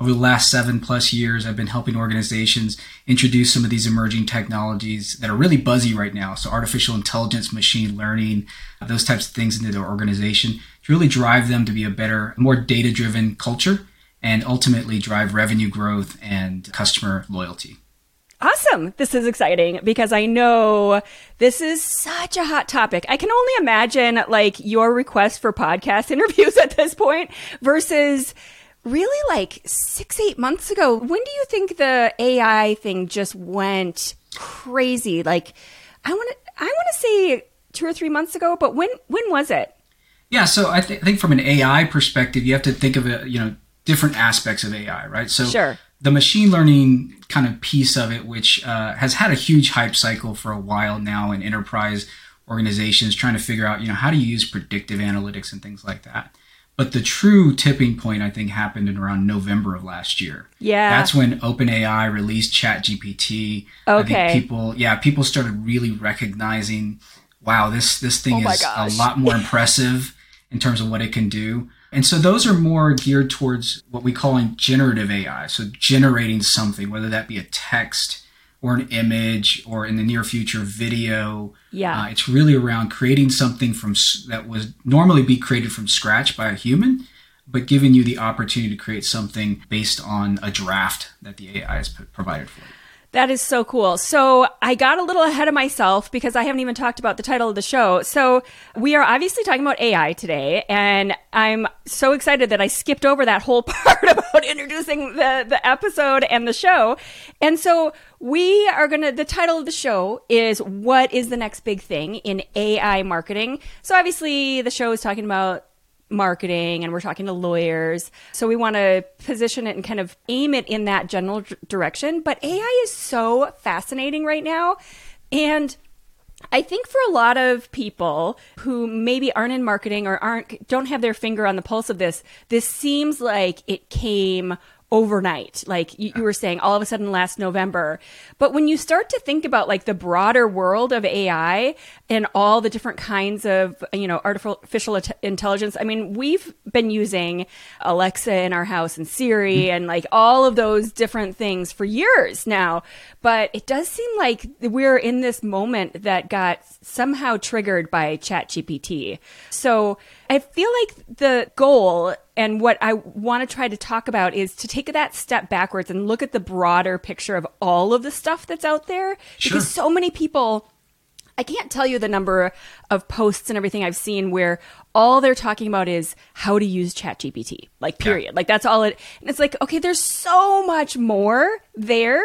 Over the last seven plus years, I've been helping organizations introduce some of these emerging technologies that are really buzzy right now. So, artificial intelligence, machine learning, those types of things into their organization to really drive them to be a better, more data driven culture and ultimately drive revenue growth and customer loyalty. Awesome. This is exciting because I know this is such a hot topic. I can only imagine like your request for podcast interviews at this point versus really like six, eight months ago. When do you think the AI thing just went crazy? Like, I want to, I want to say two or three months ago, but when, when was it? Yeah. So I, th- I think from an AI perspective, you have to think of it, you know, different aspects of AI, right? So sure the machine learning kind of piece of it, which uh, has had a huge hype cycle for a while now in enterprise organizations trying to figure out, you know, how do you use predictive analytics and things like that. But the true tipping point, I think, happened in around November of last year. Yeah, that's when OpenAI released ChatGPT. Okay, people, yeah, people started really recognizing, wow, this this thing oh is gosh. a lot more impressive in terms of what it can do. And so those are more geared towards what we call in generative AI. So generating something, whether that be a text or an image or in the near future video. Yeah. Uh, it's really around creating something from that was normally be created from scratch by a human, but giving you the opportunity to create something based on a draft that the AI has provided for you. That is so cool. So I got a little ahead of myself because I haven't even talked about the title of the show. So we are obviously talking about AI today, and I'm so excited that I skipped over that whole part about introducing the, the episode and the show. And so we are going to, the title of the show is What is the Next Big Thing in AI Marketing? So obviously the show is talking about marketing and we're talking to lawyers. So we want to position it and kind of aim it in that general d- direction. But AI is so fascinating right now. And I think for a lot of people who maybe aren't in marketing or aren't don't have their finger on the pulse of this, this seems like it came overnight like you, you, were saying all of a sudden last november but when you start to think about like the broader world of ai and all the different kinds of you know artificial intelligence i mean we've been using alexa in our house and siri mm-hmm. and like all of those different things for years now but it does seem like we're in this moment that got somehow triggered by ChatGPT. So I feel like the goal and what I want to try to talk about is to take that step backwards and look at the broader picture of all of the stuff that's out there. Sure. Because so many people I can't tell you the number of posts and everything I've seen where all they're talking about is how to use ChatGPT. Like, period. Yeah. Like, that's all it. And it's like, okay, there's so much more there.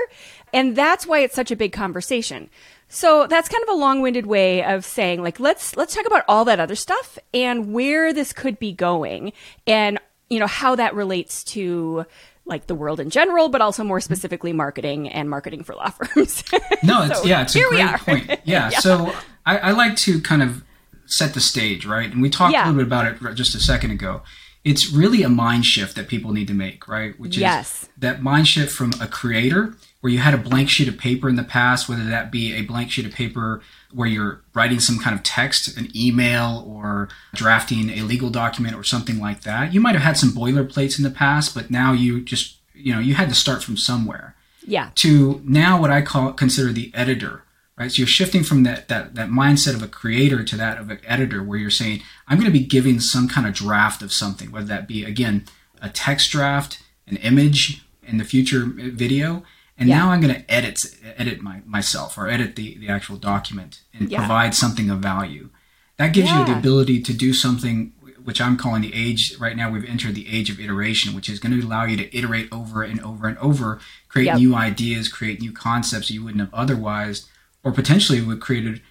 And that's why it's such a big conversation. So that's kind of a long-winded way of saying like let's let's talk about all that other stuff and where this could be going and you know how that relates to like the world in general, but also more specifically marketing and marketing for law firms. no, it's, so yeah, it's a great point. Yeah, yeah. so I, I, like to kind of set the stage, right? And we talked yeah. a little bit about it just a second ago. It's really a mind shift that people need to make, right? Which is yes. that mind shift from a creator where you had a blank sheet of paper in the past, whether that be a blank sheet of paper where you're writing some kind of text, an email, or drafting a legal document or something like that. You might have had some boilerplates in the past, but now you just, you know, you had to start from somewhere. Yeah. To now what I call consider the editor, right? So you're shifting from that that that mindset of a creator to that of an editor where you're saying, I'm going to be giving some kind of draft of something, whether that be again a text draft, an image, in the future video and yeah. now I'm going to edit edit my, myself or edit the, the actual document and yeah. provide something of value. That gives yeah. you the ability to do something which I'm calling the age right now we've entered the age of iteration, which is going to allow you to iterate over and over and over, create yep. new ideas, create new concepts you wouldn't have otherwise, or potentially would created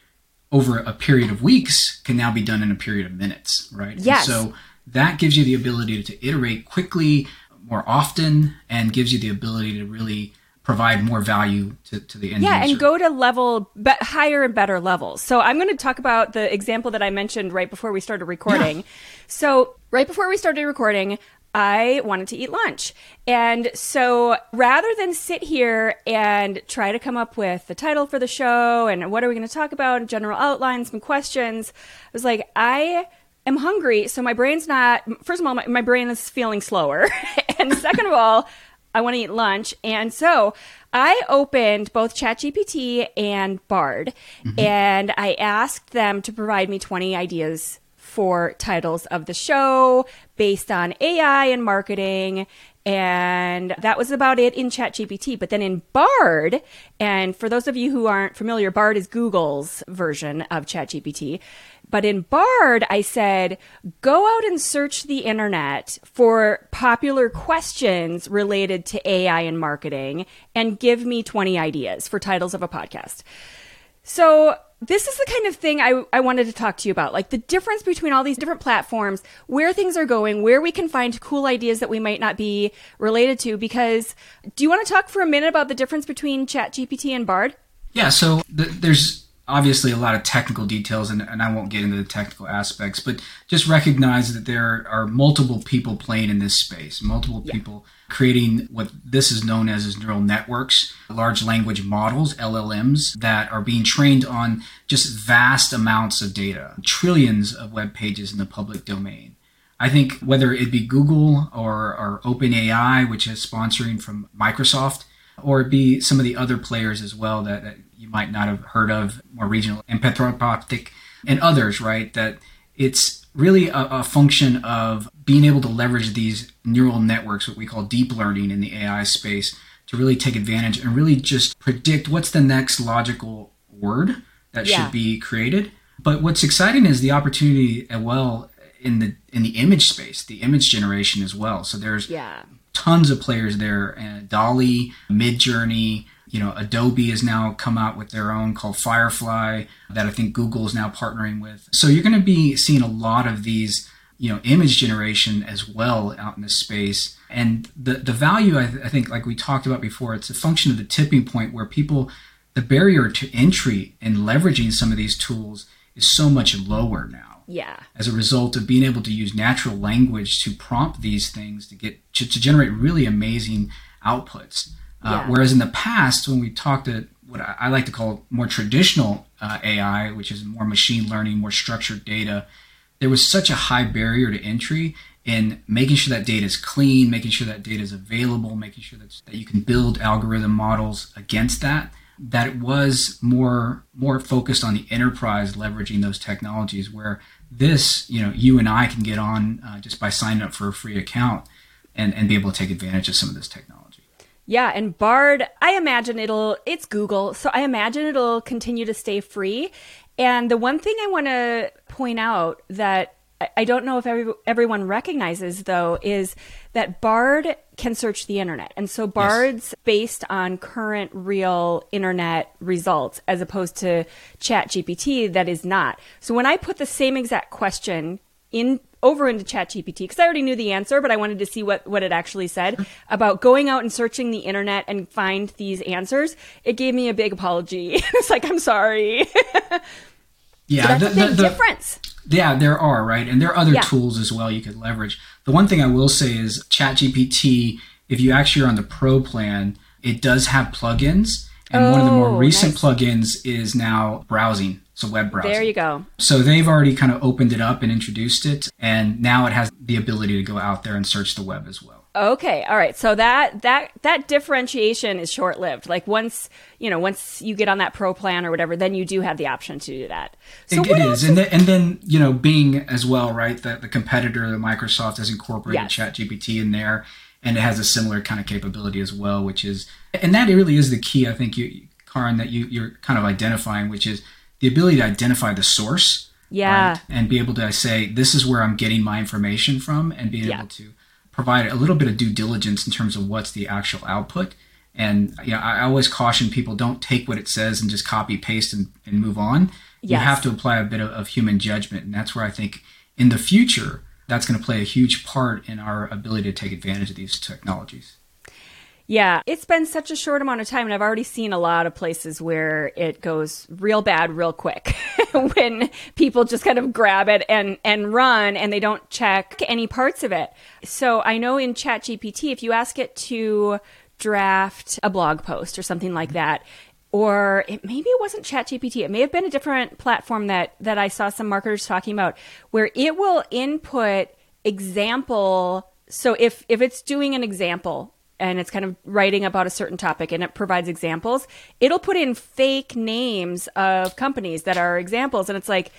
over a period of weeks can now be done in a period of minutes, right? Yes. And so that gives you the ability to iterate quickly, more often and gives you the ability to really provide more value to, to the end yeah user. and go to level be- higher and better levels so i'm going to talk about the example that i mentioned right before we started recording Yeah. so right before we started recording I wanted to eat lunch. And so rather than sit here and try to come up with the title for the show and what are we going to talk about, general outlines, some questions, I was like, I am hungry. So my brain's not, first of all, my, my brain is feeling slower. and second of all, I want to eat lunch. And so I opened both ChatGPT and Bard mm-hmm. and I asked them to provide me 20 ideas for titles of the show based on AI and marketing. And that was about it in ChatGPT. But then in Bard, and for those of you who aren't familiar, Bard is Google's version of ChatGPT. But in Bard, I said, go out and search the internet for popular questions related to AI and marketing and give me 20 ideas for titles of a podcast. So this is the kind of thing I, I wanted to talk to you about like the difference between all these different platforms where things are going where we can find cool ideas that we might not be related to because do you want to talk for a minute about the difference between chat gpt and bard? Yeah, so th- there's obviously a lot of technical details, and, and I won't get into the technical aspects, but just recognize that there are multiple people playing in this space, multiple people creating what this is known as as neural networks, large language models, LLMs, that are being trained on just vast amounts of data, trillions of web pages in the public domain. I think whether it be Google or, or OpenAI, which is sponsoring from Microsoft, or it be some of the other players as well that, that you might not have heard of, more regional, Anthropic, and others, right? That it's really a, a function of being able to leverage these neural networks, what we call deep learning in the AI space, to really take advantage and really just predict what's the next logical word that Yeah. should be created. But what's exciting is the opportunity as well in the in the image space, the image generation as well. So there's yeah tons of players there. Uh, DALL-E, Midjourney, you know, Adobe has now come out with their own called Firefly that I think Google is now partnering with. So you're going to be seeing a lot of these, you know, image generation as well out in this space. And the the value, I, I think, like we talked about before, it's a function of the tipping point where people, the barrier to entry and leveraging some of these tools is so much lower now yeah as a result of being able to use natural language to prompt these things to get to, to generate really amazing outputs. Uh, Yeah. Whereas in the past, when we talked to what I, I like to call more traditional uh, AI, which is more machine learning, more structured data, there was such a high barrier to entry in making sure that data is clean, making sure that data is available, making sure that, that you can build algorithm models against that. That it was more more focused on the enterprise leveraging those technologies. Where this, you know, you and I can get on uh, just by signing up for a free account and, and be able to take advantage of some of this technology. Yeah, and Bard, I imagine it'll, it's Google, so I imagine it'll continue to stay free. And the one thing I want to point out that I- don't know if every, everyone recognizes, though, is that Bard can search the internet. And so Bard's based on current real internet results as opposed to ChatGPT that is not. So when I put the same exact question in over into ChatGPT because I already knew the answer, but I wanted to see what what it actually said mm-hmm. about going out and searching the internet and find these answers. It gave me a big apology. it's like I'm sorry. Yeah, That's a big difference. Yeah, there are, right? And there are other Yeah. tools as well you could leverage. The one thing I will say is ChatGPT, if you actually are on the pro plan, it does have plugins. And one of the more Oh, recent nice. plugins is now browsing, so web browsing. There you go. So they've already kind of opened it up and introduced it, and now it has the ability to go out there and search the web as well. Okay, all right. So that that that differentiation is short lived. Like once you know, once you get on that pro plan or whatever, then you do have the option to do that. So It- what it and then, and then you know, Bing as well, right? The the competitor, the Microsoft, has incorporated Yes. ChatGPT in there, and it has a similar kind of capability as well, which is, and that really is the key. I think you, Karin, that you you're kind of identifying, which is the ability to identify the source, Yeah. right? and be able to say this is where I'm getting my information from, and being Yeah. able to provide a little bit of due diligence in terms of what's the actual output. And yeah, I I always caution people don't take what it says and just copy paste and, and move on. You have to apply a bit of, of human judgment, and that's where I think in the future that's going to play a huge part in our ability to take advantage of these technologies. Yeah, it's been such a short amount of time, and I've already seen a lot of places where it goes real bad real quick when people just kind of grab it and, and run and they don't check any parts of it. So I know in ChatGPT, if you ask it to draft a blog post or something like that, or it, maybe it wasn't ChatGPT. It may have been a different platform that that I saw some marketers talking about, where it will input example. So if if it's doing an example and it's kind of writing about a certain topic and it provides examples, it'll put in fake names of companies that are examples, and it's like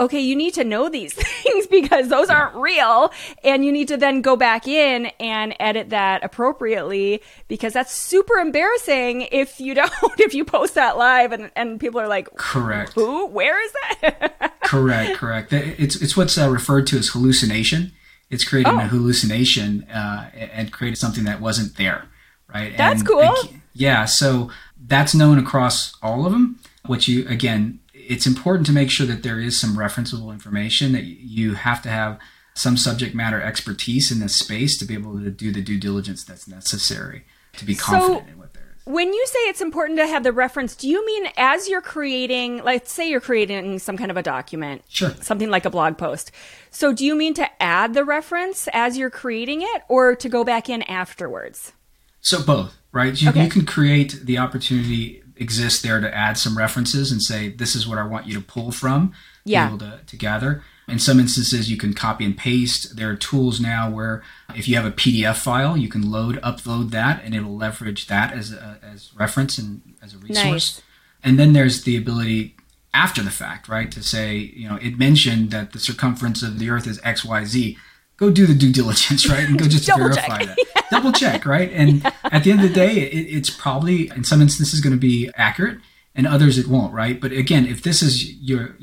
okay, you need to know these things because those aren't real. And you need to then go back in and edit that appropriately because that's super embarrassing if you don't, if you post that live and, and people are like, correct. Who? Where is that? correct, correct. It's, it's what's uh, referred to as hallucination. It's creating oh. a hallucination uh, and created something that wasn't there, right? That's and, cool. yeah. So that's known across all of them. What you, again, it's important to make sure that there is some referenceable information that you have to have some subject matter expertise in this space to be able to do the due diligence that's necessary to be confident so, in what. When you say it's important to have the reference, do you mean as you're creating, let's say you're creating some kind of a document, sure, something like a blog post. So do you mean to add the reference as you're creating it, or to go back in afterwards? So both, right? You, okay. you can create the opportunity exist there to add some references and say, this is what I want you to pull from, yeah. be able to, to gather. In some instances, you can copy and paste. There are tools now where if you have a PDF file, you can load, upload that, and it'll leverage that as a, as reference and as a resource. Nice. And then there's the ability after the fact, right, to say, you know, it mentioned that the circumference of the Earth is X, Y, Z go do the due diligence, right? And go just verify check. that. yeah. Double check, right? And yeah. at the end of the day, it, it's probably in some instances going to be accurate, and others it won't, right? But again, if this is your,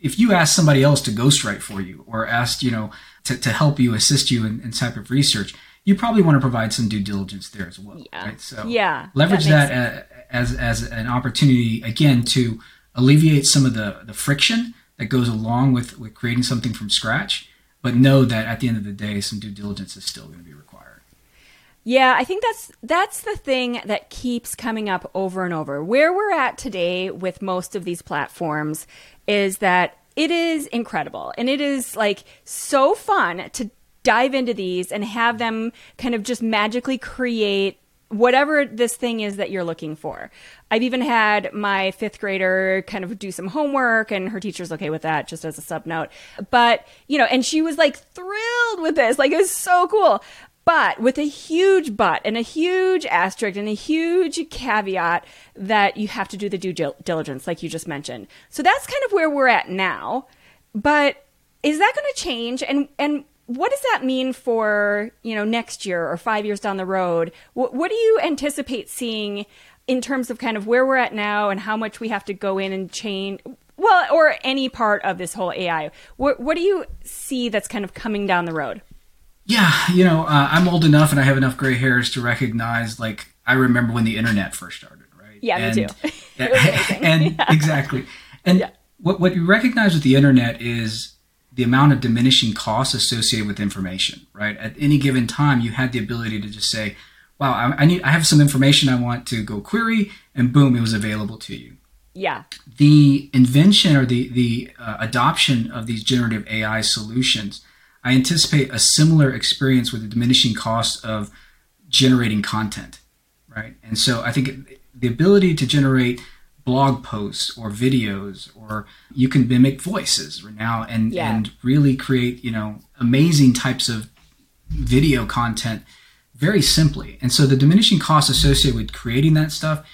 if you ask somebody else to ghostwrite for you, or asked, you know, to, to help you, assist you in, in type of research, you probably want to provide some due diligence there as well, yeah. right? So yeah, leverage that, that as as an opportunity again to alleviate some of the the friction that goes along with with creating something from scratch but know that at the end of the day, some due diligence is still going to be required. Yeah, I think that's that's the thing that keeps coming up over and over. Where we're at today with most of these platforms is that it is incredible and it is like so fun to dive into these and have them kind of just magically create whatever this thing is that you're looking for. I've even had my fifth grader kind of do some homework and her teacher's okay with that, just as a sub note. But, you know, and she was like thrilled with this. Like, it was so cool. But with a huge but and a huge asterisk and a huge caveat that you have to do the due diligence, like you just mentioned. So that's kind of where we're at now. But is that going to change? And, and what does that mean for you know next year or five years down the road? What, what do you anticipate seeing in terms of kind of where we're at now and how much we have to go in and change? Well, or any part of this whole AI. What, what do you see that's kind of coming down the road? Yeah, you know, uh, I'm old enough and I have enough gray hairs to recognize, like, I remember when the internet first started, right? Yeah, and, me too. and yeah. exactly. And yeah. what, what you recognize with the internet is the amount of diminishing costs associated with information, right? At any given time, you had the ability to just say, wow, I, I, need, I have some information I want to go query, and boom, it was available to you. Yeah. The invention or the, the uh, adoption of these generative AI solutions, I anticipate a similar experience with the diminishing cost of generating content, right? And so I think the ability to generate blog posts or videos or you can mimic voices now and yeah. and really create you know amazing types of video content very simply and so the diminishing cost associated with creating that stuff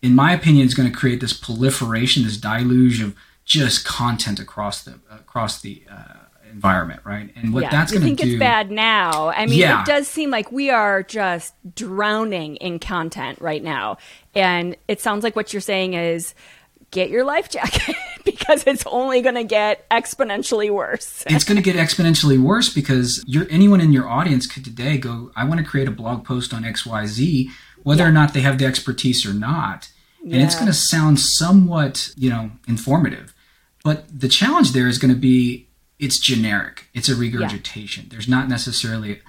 in my opinion is going to create this proliferation this deluge of just content across the across the uh, environment, right? And what yeah, that's going to do. I think it's bad now. I mean, yeah. it does seem like we are just drowning in content right now. And it sounds like what you're saying is get your life jacket because it's only going to get exponentially worse. it's going to get exponentially worse because you're, anyone in your audience could today go, I want to create a blog post on XYZ, whether yeah. or not they have the expertise or not. And it's going to sound somewhat, you know, informative. But the challenge there is going to be it's generic. It's a regurgitation. Yeah. There's not necessarily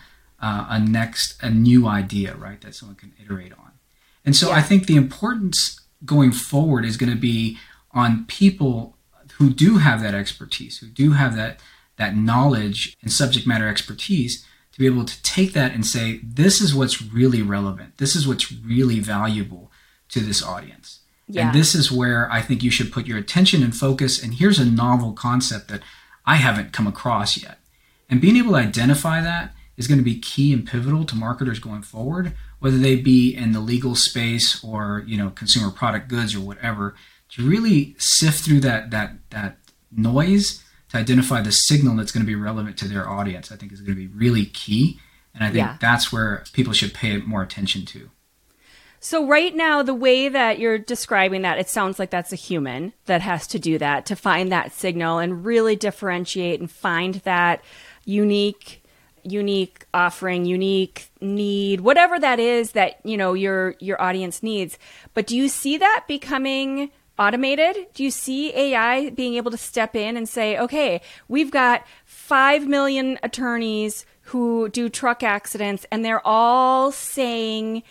uh, a next a new idea, right, that someone can iterate on. And so yeah. I think the importance going forward is going to be on people who do have that expertise, who do have that that knowledge and subject matter expertise to be able to take that and say, this is what's really relevant. This is what's really valuable to this audience. Yeah. And this is where I think you should put your attention and focus. And here's a novel concept that I haven't come across yet. And being able to identify that is going to be key and pivotal to marketers going forward, whether they be in the legal space or, you know, consumer product goods or whatever, to really sift through that that that noise to identify the signal that's going to be relevant to their audience, I think is going to be really key. And I think yeah. that's where people should pay more attention to. So right now, the way that you're describing that, it sounds like that's a human that has to do that to find that signal and really differentiate and find that unique unique offering, unique need, whatever that is that, you know, your your audience needs. But do you see that becoming automated? Do you see AI being able to step in and say, "Okay, we've got 5 million attorneys who do truck accidents and they're all saying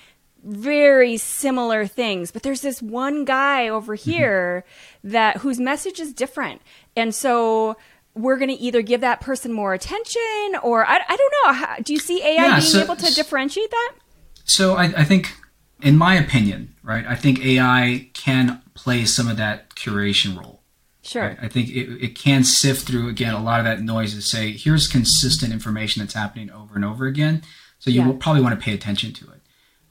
very similar things but there's this one guy over mm-hmm. here that whose message is different and so we're going to either give that person more attention or i, I don't know How, do you see ai yeah, being so, able to differentiate that so I, I think in my opinion right i think ai can play some of that curation role Sure. Right? I think it, it can sift through again a lot of that noise and say here's consistent information that's happening over and over again. So you yeah. will probably want to pay attention to it.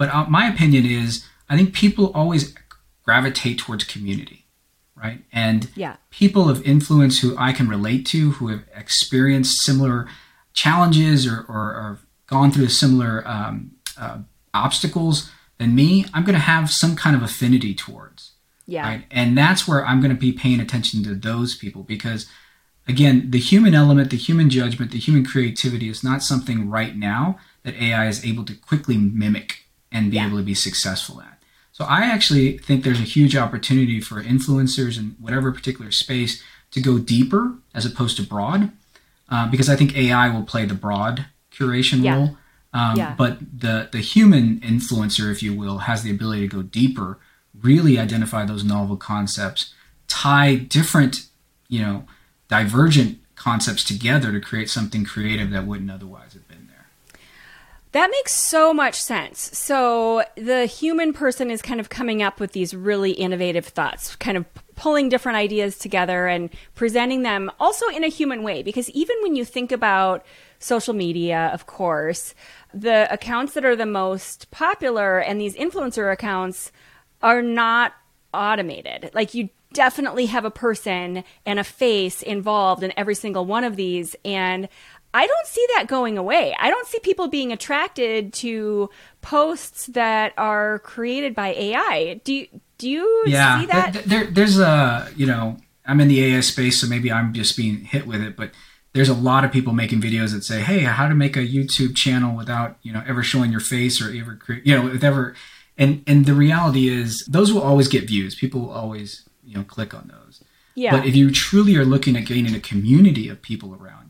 But uh, my opinion is, I think people always gravitate towards community, right? And yeah. people of influence who I can relate to, who have experienced similar challenges or, or, or gone through similar um, uh, obstacles than me, I'm going to have some kind of affinity towards. Yeah. Right? And that's where I'm going to be paying attention to those people because, again, the human element, the human judgment, the human creativity is not something right now that AI is able to quickly mimic and be yeah. able to be successful at. So I actually think there's a huge opportunity for influencers in whatever particular space to go deeper as opposed to broad, uh, because I think AI will play the broad curation yeah. role. Um, yeah. But the the human influencer, if you will, has the ability to go deeper, really identify those novel concepts, tie different, you know, divergent concepts together to create something creative that wouldn't otherwise have been. That makes so much sense. So the human person is kind of coming up with these really innovative thoughts, kind of pulling different ideas together and presenting them also in a human way. Because even when you think about social media, of course, the accounts that are the most popular and these influencer accounts are not automated. Like you definitely have a person and a face involved in every single one of these. And I don't see that going away. I don't see people being attracted to posts that are created by AI. Do you, do you yeah, see that? There, there's a, you know, I'm in the AI space, so maybe I'm just being hit with it, but there's a lot of people making videos that say, "Hey, how to make a YouTube channel without, you know, ever showing your face or ever, create, you know, with ever." And and the reality is, those will always get views. People will always, you know, click on those. Yeah. But if you truly are looking at gaining a community of people around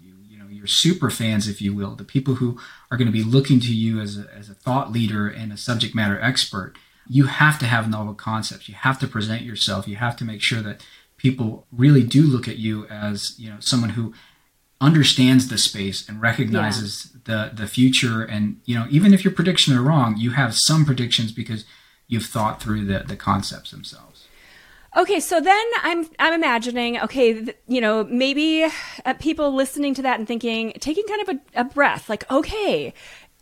your super fans, if you will, the people who are going to be looking to you as a, as a thought leader and a subject matter expert, you have to have novel concepts. You have to present yourself. You have to make sure that people really do look at you as you know someone who understands the space and recognizes yeah. the the future. And you know, even if your predictions are wrong, you have some predictions because you've thought through the the concepts themselves. Okay, so then I'm I'm imagining, okay, th- you know, maybe uh, people listening to that and thinking, taking kind of a, a breath, like, okay,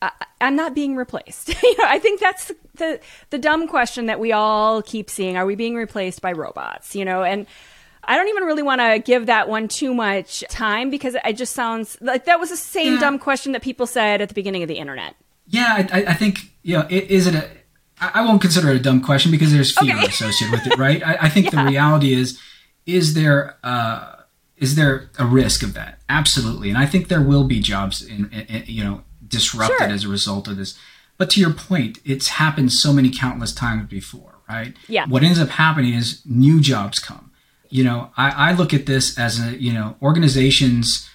I, am not being replaced. you know, I think that's the the dumb question that we all keep seeing: Are we being replaced by robots? You know, and I don't even really want to give that one too much time because it just sounds like that was the same yeah. dumb question that people said at the beginning of the internet. Yeah, I, I think you know, is it a I won't consider it a dumb question because there's fear okay. associated with it, right? I, I think yeah. the reality is, is there uh, is there a risk of that? Absolutely, and I think there will be jobs in, in, in you know disrupted sure. as a result of this. But to your point, it's happened so many countless times before, right? Yeah. What ends up happening is new jobs come. You know, I, I look at this as a you know organizations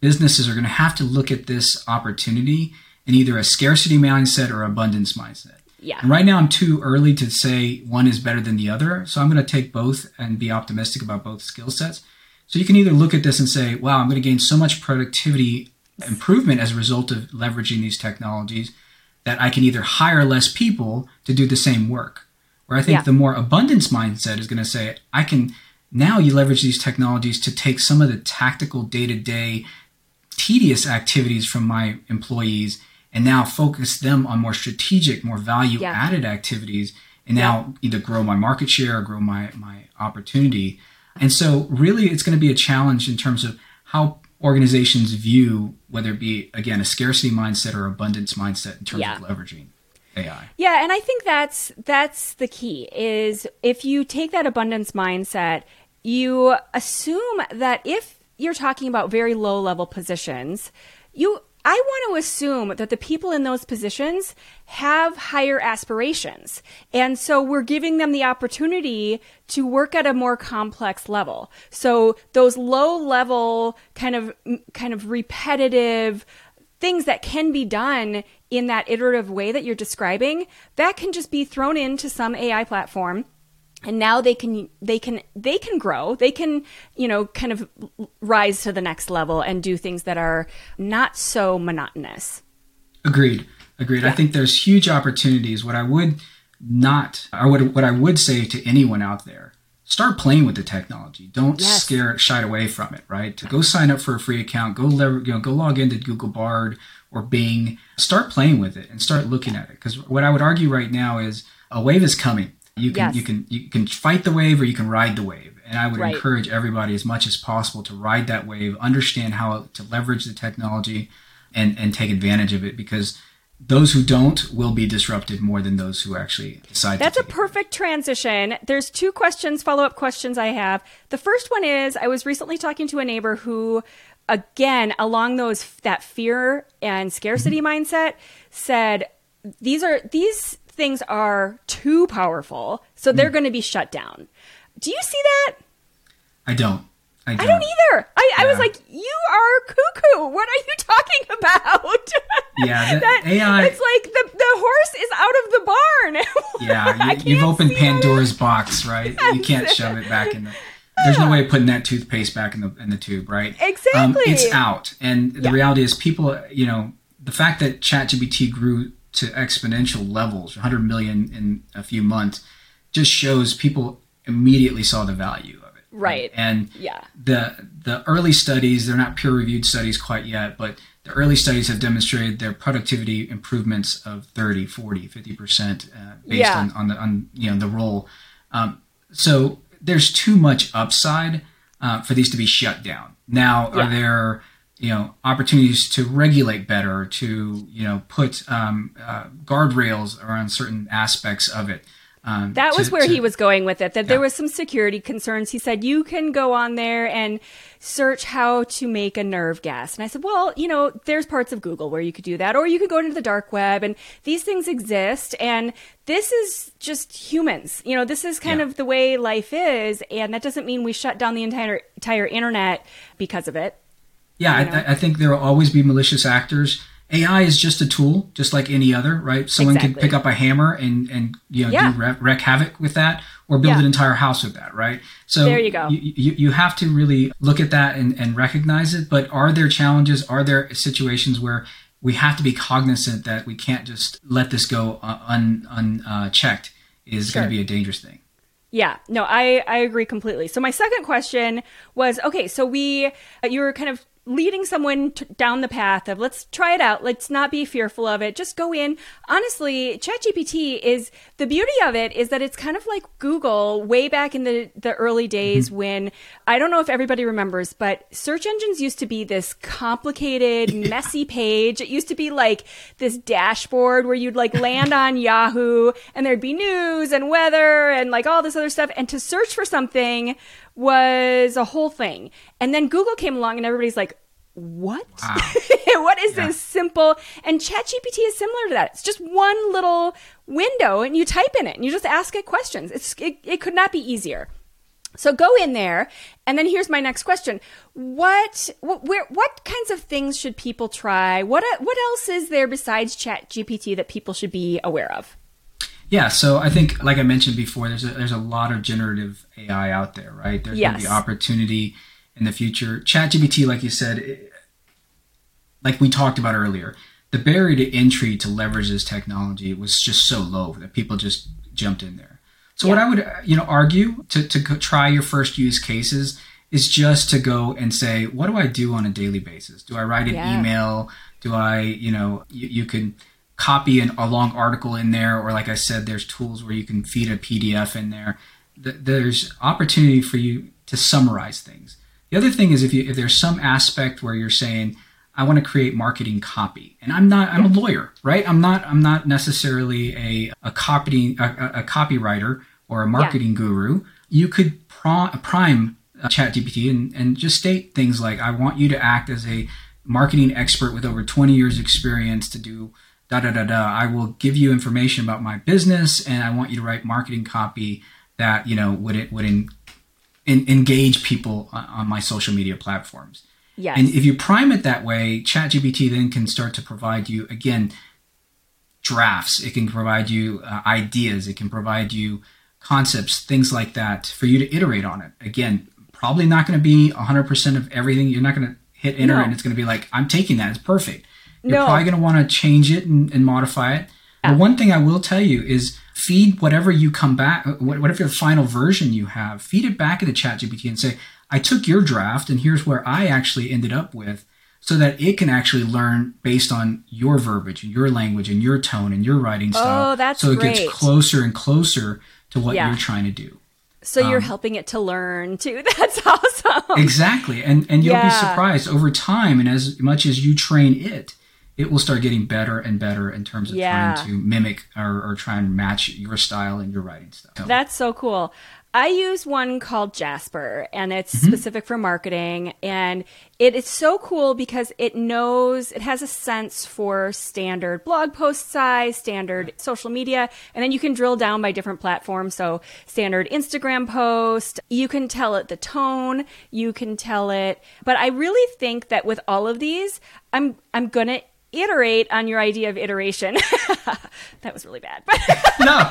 businesses are going to have to look at this opportunity in either a scarcity mindset or abundance mindset. Yeah. And right now, I'm too early to say one is better than the other. So I'm going to take both and be optimistic about both skill sets. So you can either look at this and say, wow, I'm going to gain so much productivity improvement as a result of leveraging these technologies that I can either hire less people to do the same work. Where I think Yeah. the more abundance mindset is going to say, I can now you leverage these technologies to take some of the tactical day to day tedious activities from my employees and now focus them on more strategic, more value Yeah. added activities and now either grow my market share or grow my, my opportunity. And so really it's going to be a challenge in terms of how organizations view whether it be again a scarcity mindset or abundance mindset in terms Yeah. of leveraging AI. Yeah, and I think that's that's the key is if you take that abundance mindset, you assume that if you're talking about very low level positions, you I want to assume that the people in those positions have higher aspirations. And so we're giving them the opportunity to work at a more complex level. So those low level kind of kind of repetitive things that can be done in that iterative way that you're describing that can just be thrown into some AI platform and now they can they can they can grow they can you know kind of rise to the next level and do things that are not so monotonous Agreed. Agreed. I think there's huge opportunities. What I would not, or what, what I would say to anyone out there, start playing with the technology. Don't Yes. scare, shy away from it, right? Go sign up for a free account, go, lever, you know, go log into Google Bard or Bing, start playing with it and start looking at it. Because what I would argue right now is a wave is coming. You can, Yes. you can, you can fight the wave or you can ride the wave. And I would Right. encourage everybody as much as possible to ride that wave, understand how to leverage the technology and, and take advantage of it because those who don't will be disrupted more than those who actually decide That's a perfect transition. There's two questions, follow up questions I have. The first one is I was recently talking to a neighbor who, again, along those that fear and scarcity mm-hmm. mindset, said these are these things are too powerful, so they're going to be shut down. Do you see that? I don't. I don't, I don't either. I, I was like, you are cuckoo. What are you talking about? Yeah, that, AI It's like the, the horse is out of the barn. Yeah, you, you've opened see it. Pandora's box, right? You can't shove it back in the. There's no way of putting that toothpaste back in the in the tube, right? Um, Exactly. it's out, and the Yeah. reality is, people, you know, the fact that ChatGPT grew to exponential levels, 100 million in a few months, just shows people immediately saw the value of it. Right. And Yeah. the the early studies they're not peer reviewed studies quite yet but the early studies have demonstrated their productivity improvements of 30 40 50 percent uh, based Yeah. on, on the on you know the role um, so there's too much upside uh, for these to be shut down now Yeah. are there you know opportunities to regulate better to you know put um, uh, guardrails around certain aspects of it um, That was to- where to- he was going with it. That there was some security concerns. He said you can go on there and search how to make a nerve gas. And I said, well, you know, there's parts of Google where you could do that, or you could go into the dark web, and these things exist. And this is just humans. You know, this is kind Yeah. of the way life is, and that doesn't mean we shut down the entire entire internet because of it. Yeah, you know? I, I think there will always be malicious actors. AI is just a tool, just like any other, right? Someone Exactly. could pick up a hammer and and you know Yeah. do wreak, wreak havoc with that, or build Yeah. an entire house with that, right? So There you go. You, you, you have to really look at that and, and recognize it. But are there challenges? Are there situations where we have to be cognizant that we can't just let this go uh, un unchecked? Is Sure. going to be a dangerous thing. Yeah, no, I, I agree completely. So my second question was, okay, so we, uh, you were kind of leading someone t- down the path of let's try it out. Let's not be fearful of it. Just go in. Honestly, ChatGPT is the beauty of it is that it's kind of like Google way back in the, the early mm-hmm. days when I don't know if everybody remembers, but search engines used to be this complicated, messy page. It used to be like this dashboard where you'd like land on Yahoo and there'd be news and weather and like all this other stuff. And to search for something was a whole thing. And then Google came along and everybody's like, what? what is Yeah. this simple? And ChatGPT is similar to that. It's just one little window and you type in it and you just ask it questions. It's, it, it could not be easier. So go in there, and then here's my next question: What, what, where, what kinds of things should people try? What, what else is there besides Chat GPT that people should be aware of? Yeah, so I think, like I mentioned before, there's a, there's a lot of generative AI out there, right? There's Yes. going to be opportunity in the future. ChatGPT, like you said, it- like we talked about earlier, the barrier to entry to leverage this technology was just so low that people just jumped in there. So what I would, you know, argue to, to try your first use cases is just to go and say, what do I do on a daily basis? Do I write an Yeah. email? Do I, you know, you, you can copy an, a long article in there, or like I said, there's tools where you can feed a PDF in there. Th- There's opportunity for you to summarize things. The other thing is if you if there's some aspect where you're saying, I want to create marketing copy, and I'm not I'm a lawyer, right? I'm not I'm not necessarily a a copy a, a- copywriter or a marketing guru. You could pro- prime uh, ChatGPT and and just state things like, I want you to act as a marketing expert with over 20 years experience to do da da da da. I will give you information about my business, and I want you to write marketing copy that you know would it would en- en- engage people on, on my social media platforms. Yes. And if you prime it that way, ChatGPT then can start to provide you again drafts. It can provide you uh, ideas. It can provide you concepts, things like that, for you to iterate on it. Again, probably not going to be 100% of everything. You're not going to hit enter No. and it's going to be like, I'm taking that. It's perfect. You're No. probably going to want to change it and, and modify it. But one thing I will tell you is feed whatever you come back, uh, whatever the final version you have, feed it back into ChatGPT and say, I took your draft and here's where I actually ended up with so that it can actually learn based on your verbiage and your language and your tone and your writing style. Oh, that's so it great. gets closer and closer to what Yeah. you're trying to do. so um, you're helping it to learn too. That's awesome. Exactly. And and you'll be surprised over time and as much as you train it, it will start getting better and better in terms of Yeah. trying to mimic or, or try and match your style and your writing style. That's so cool. I use one called Jasper and it's Mm-hmm. specific for marketing and it is so cool because it knows it has a sense for standard blog post size, standard social media, and then you can drill down by different platforms. So standard Instagram post, you can tell it the tone, you can tell it, but I really think that with all of these, I'm I'm going to iterate on your idea of iteration. that was really bad. But no.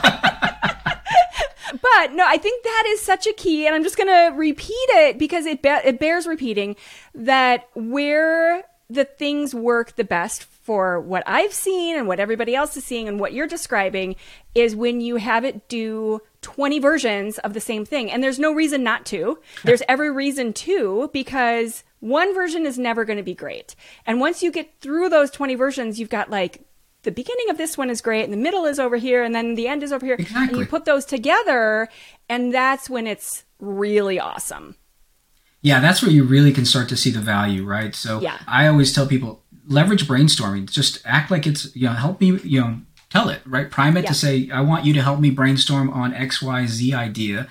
but no, I think that is such a key, and I'm just going to repeat it because it be- it bears repeating that where the things work the best for what I've seen and what everybody else is seeing and what you're describing is when you have it do 20 versions of the same thing. And there's no reason not to. There's every reason to because one version is never going to be great. And once you get through those 20 versions, you've got like the beginning of this one is great and the middle is over here and then the end is over here. And Exactly. you put those together and that's when it's really awesome. Yeah, that's where you really can start to see the value, right? So Yeah. I always tell people leverage brainstorming. Just act like it's you know help me you know tell it right, prime it Yeah. to say I want you to help me brainstorm on X Y Z idea.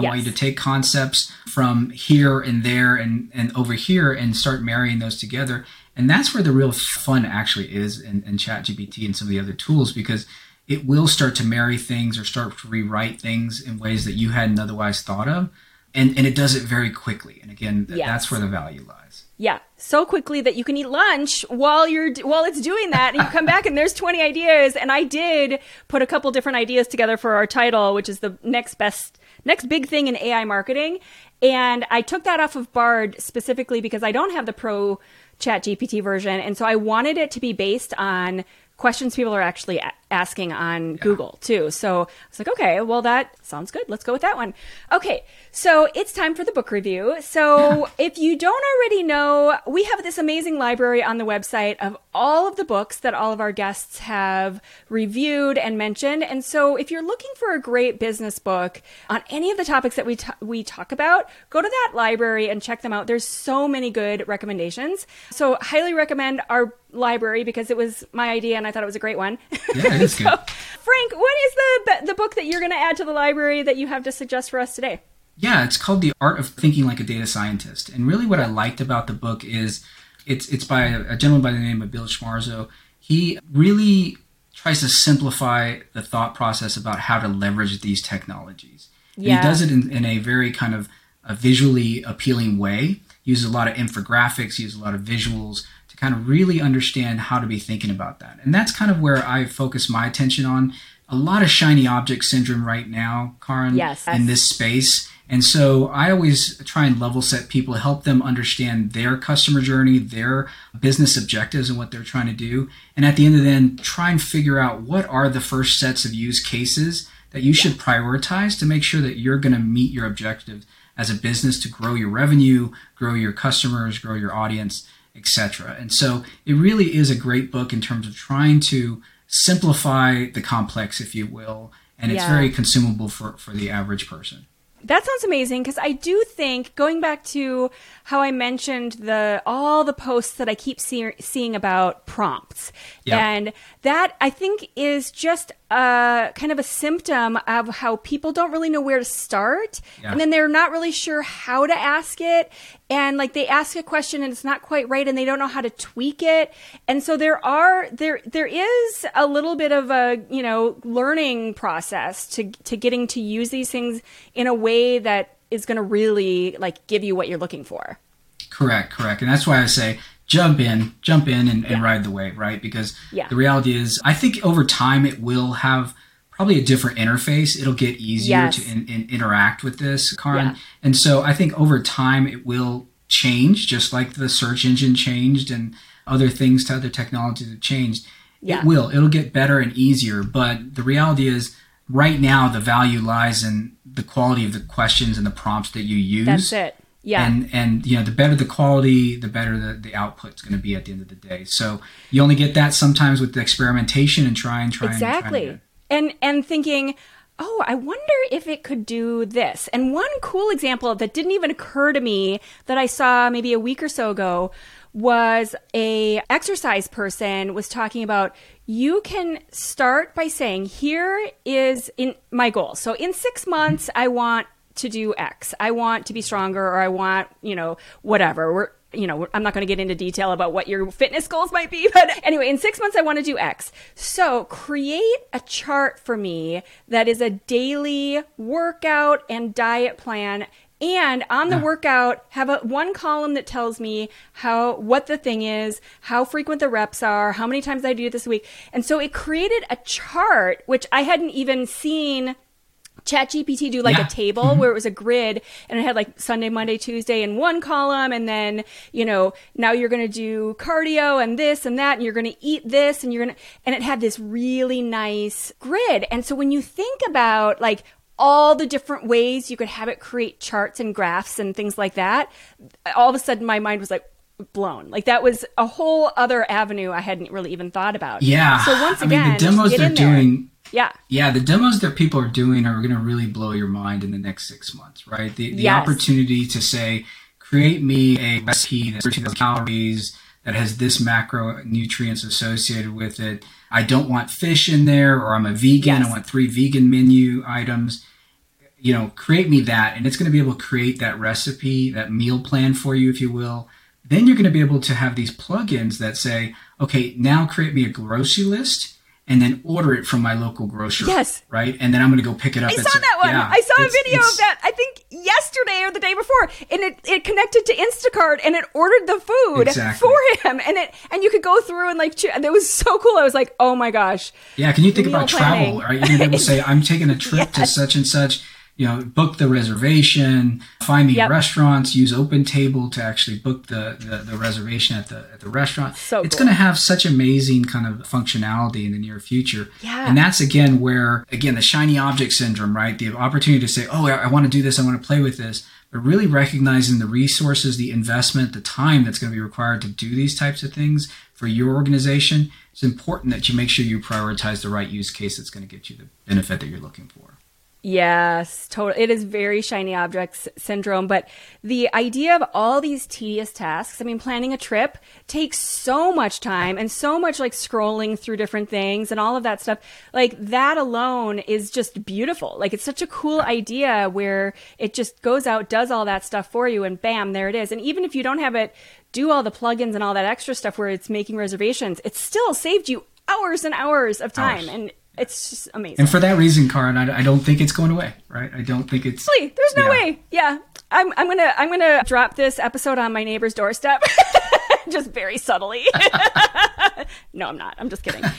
I want you to take concepts from here and there and and over here and start marrying those together. And that's where the real fun actually is in, in ChatGPT and some of the other tools because it will start to marry things or start to rewrite things in ways that you hadn't otherwise thought of. And, and it does it very quickly. And again, th- Yes. that's where the value lies. Yeah, so quickly that you can eat lunch while you're while it's doing that, and you come back and there's 20 ideas. And I did put a couple different ideas together for our title, which is the next best, next big thing in AI marketing. And I took that off of Bard specifically because I don't have the Pro Chat GPT version, and so I wanted it to be based on questions people are actually asking on Google too. So I was like, okay, well that sounds good. Let's go with that one. Okay, so it's time for the book review. So if you don't already know, we have this amazing library on the website of all of the books that all of our guests have reviewed and mentioned. And so if you're looking for a great business book on any of the topics that we ta- we talk about, go to that library and check them out. There's so many good recommendations. So highly recommend our library because it was my idea and I thought it was a great one. Yeah, it is good. Frank, what is the the book that you're going to add to the library that you have to suggest for us today? Yeah, it's called The Art of Thinking Like a Data Scientist. And really what I liked about the book is it's it's by a, gentleman by the name of Bill Schmarzo. He really tries to simplify the thought process about how to leverage these technologies. Yeah. he does it in, in a very kind of a visually appealing way. He uses a lot of infographics, uses a lot of visuals kind of really understand how to be thinking about that. And that's kind of where I focus my attention on. A lot of shiny object syndrome right now, Karin, yes. in this space. And so I always try and level set people, help them understand their customer journey, their business objectives, and what they're trying to do. And at the end of the day, try and figure out what are the first sets of use cases that you should prioritize to make sure that you're going to meet your objectives as a business to grow your revenue, grow your customers, grow your audience, etc. And so it really is a great book in terms of trying to simplify the complex, if you will, and it's yeah. very consumable for, for the average person. That sounds amazing because I do think going back to how I mentioned the all the posts that I keep see, seeing about prompts, and that I think is just a kind of a symptom of how people don't really know where to start, yeah. and then they're not really sure how to ask it, and like they ask a question and it's not quite right, and they don't know how to tweak it, and so there are there there is a little bit of a you know learning process to to getting to use these things in a way that is going to really like give you what you're looking for. Correct, correct, and that's why I say jump in, jump in, and, and ride the wave, right? Because yeah. the reality is, I think over time it will have probably a different interface. It'll get easier yes. to in, in, interact with this, Karin. Yeah. And so I think over time it will change, just like the search engine changed and other things to other technologies have changed. Yeah. It will. It'll get better and easier. But the reality is, right now, the value lies in the quality of the questions and the prompts that you use. That's it. Yeah. And and you know, the better the quality, the better the, the output's going to be at the end of the day. So you only get that sometimes with the experimentation and try and try exactly. And, and and thinking, oh, I wonder if it could do this. And one cool example that didn't even occur to me that I saw maybe a week or so ago was a exercise person was talking about you can start by saying here is in my goal so in 6 months i want to do X. I want to be stronger or I want, you know, whatever. We're, you know, I'm not going to get into detail about what your fitness goals might be, but anyway, in six months, I want to do X. So create a chart for me that is a daily workout and diet plan. And on the yeah. workout, have a one column that tells me how what the thing is, how frequent the reps are, how many times I do it this week. And so it created a chart which I hadn't even seen ChatGPT do like yeah. a table mm-hmm. where it was a grid and it had like Sunday, Monday, Tuesday in one column. And then, you know, now you're going to do cardio and this and that. And you're going to eat this and you're going to, and it had this really nice grid. And so when you think about like all the different ways you could have it create charts and graphs and things like that, all of a sudden my mind was like, blown. Like that was a whole other avenue I hadn't really even thought about. Yeah. So once again, I mean, the demos they're doing yeah. Yeah, the demos that people are doing are going to really blow your mind in the next six months, right? The, the yes. opportunity to say, create me a recipe that's 2,000 calories, that has this macronutrients associated with it. I don't want fish in there, or I'm a vegan. Yes. I want three vegan menu items. You know, create me that, and it's going to be able to create that recipe, that meal plan for you, if you will. Then you're going to be able to have these plugins that say, okay, now create me a grocery list and then order it from my local grocer. Yes. Right? And then I'm going to go pick it up. I saw that one. Yeah, I saw a video of that, I think yesterday or the day before. And it, it connected to Instacart and it ordered the food exactly. for him. And it and you could go through and like, and it was so cool. I was like, oh my gosh. Yeah. Can you think about planning. travel? Right? You're going to be able to say, I'm taking a trip yes. to such and such you know, book the reservation, find the yep. restaurants, use OpenTable to actually book the, the, the, reservation at the at the restaurant. So it's cool. going to have such amazing kind of functionality in the near future. Yeah. And that's again where again the shiny object syndrome, right? The opportunity to say, "Oh, I, I want to do this, I want to play with this." But really recognizing the resources, the investment, the time that's going to be required to do these types of things for your organization, it's important that you make sure you prioritize the right use case that's going to get you the benefit that you're looking for. Yes, totally. It is very shiny objects syndrome, but the idea of all these tedious tasks, I mean, planning a trip takes so much time and so much like scrolling through different things and all of that stuff. Like that alone is just beautiful. Like it's such a cool idea where it just goes out, does all that stuff for you and bam, there it is. And even if you don't have it do all the plugins and all that extra stuff where it's making reservations, it still saved you hours and hours of time. Hours. And It's just amazing. And for that reason, Karin, I, I don't think it's going away, right? I don't think it's. Really? There's no yeah. way. Yeah. I'm, I'm gonna I'm gonna drop this episode on my neighbor's doorstep, just very subtly. no, I'm not. I'm just kidding.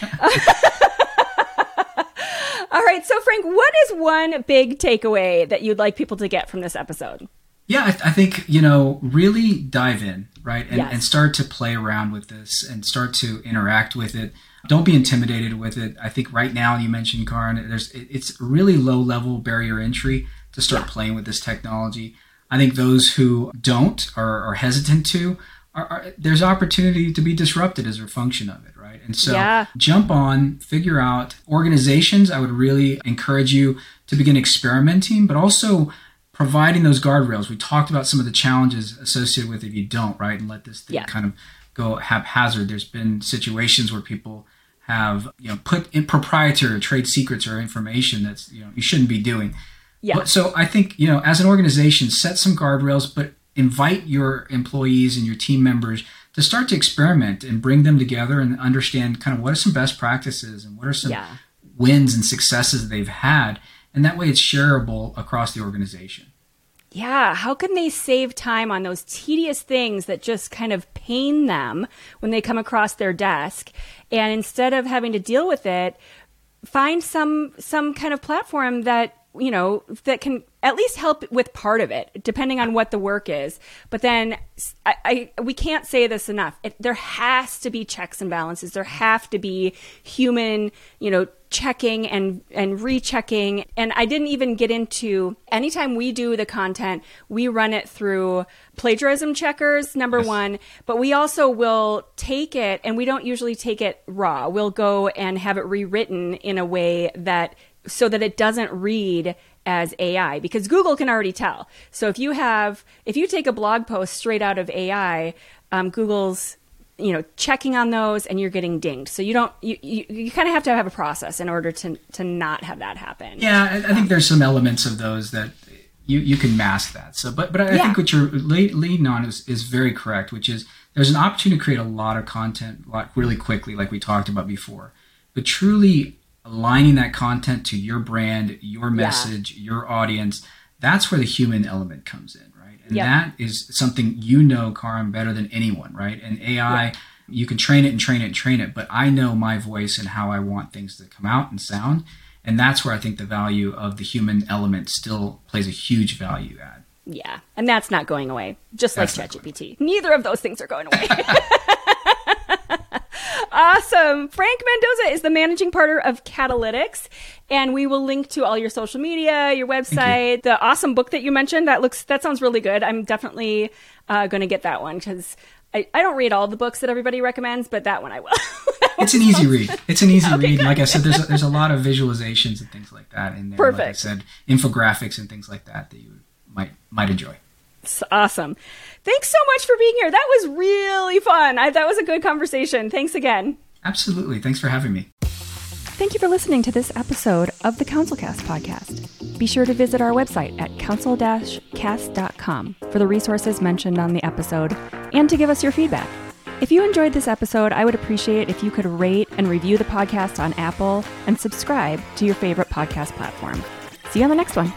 All right, so Frank, what is one big takeaway that you'd like people to get from this episode? Yeah, I, th- I think, you know, really dive in, right? And, Yes. and start to play around with this and start to interact with it. Don't be intimidated with it. I think right now, you mentioned, Karin, there's, it- it's really low level barrier entry to start playing with this technology. I think those who don't or are hesitant to, are, are, there's opportunity to be disrupted as a function of it, right? And so Yeah. jump on, figure out organizations. I would really encourage you to begin experimenting, but also providing those guardrails. We talked about some of the challenges associated with if you don't, right? And let this thing Yeah. kind of go haphazard. There's been situations where people have, you know, put in proprietary trade secrets or information that's, you know, you shouldn't be doing. Yeah. But, so I think, you know, as an organization, set some guardrails, but invite your employees and your team members to start to experiment and bring them together and understand kind of what are some best practices and what are some Yeah. wins and successes that they've had. And that way it's shareable across the organization. Yeah, how can they save time on those tedious things that just kind of pain them when they come across their desk? And instead of having to deal with it, find some some kind of platform that, you know, that can at least help with part of it depending on what the work is. But then I, I we can't say this enough. It, there has to be checks and balances. There have to be human, you know, checking and and rechecking and i didn't even get into anytime we do the content we run it through plagiarism checkers number Yes. one but we also will take it and we don't usually take it raw we'll go and have it rewritten in a way that so that it doesn't read as ai because google can already tell so if you have if you take a blog post straight out of ai um, google's you know checking on those and you're getting dinged so you don't you, you, you kind of have to have a process in order to to not have that happen Yeah, I, I think there's some elements of those that you, you can mask that. So, but but I Yeah. think what you're le- leading on is, is very correct, which is there's an opportunity to create a lot of content like really quickly, like we talked about before. But truly aligning that content to your brand, your message, your audience, that's where the human element comes in, right? And Yep. that is something you know, Karin, better than anyone, right? And AI, you can train it and train it and train it, but I know my voice and how I want things to come out and sound. And that's where I think the value of the human element still plays a huge value add. yeah and that's not going away just like That's not ChatGPT. neither of those things are going away awesome frank mendoza is the managing partner of catalytics and we will link to all your social media your website the awesome book that you mentioned that looks that sounds really good i'm definitely uh, going to get that one because I, I don't read all the books that everybody recommends but that one i will It's an easy read. It's an easy Okay, read. good. Like I said, there's a, there's a lot of visualizations and things like that in there. Like I said, infographics and things like that that you might might enjoy. It's awesome. Thanks so much for being here. That was really fun. I, that was a good conversation. Thanks again. Absolutely. Thanks for having me. Thank you for listening to this episode of the CouncilCast podcast. Be sure to visit our website at council-cast.com for the resources mentioned on the episode and to give us your feedback. If you enjoyed this episode, I would appreciate if you could rate and review the podcast on Apple and subscribe to your favorite podcast platform. See you on the next one.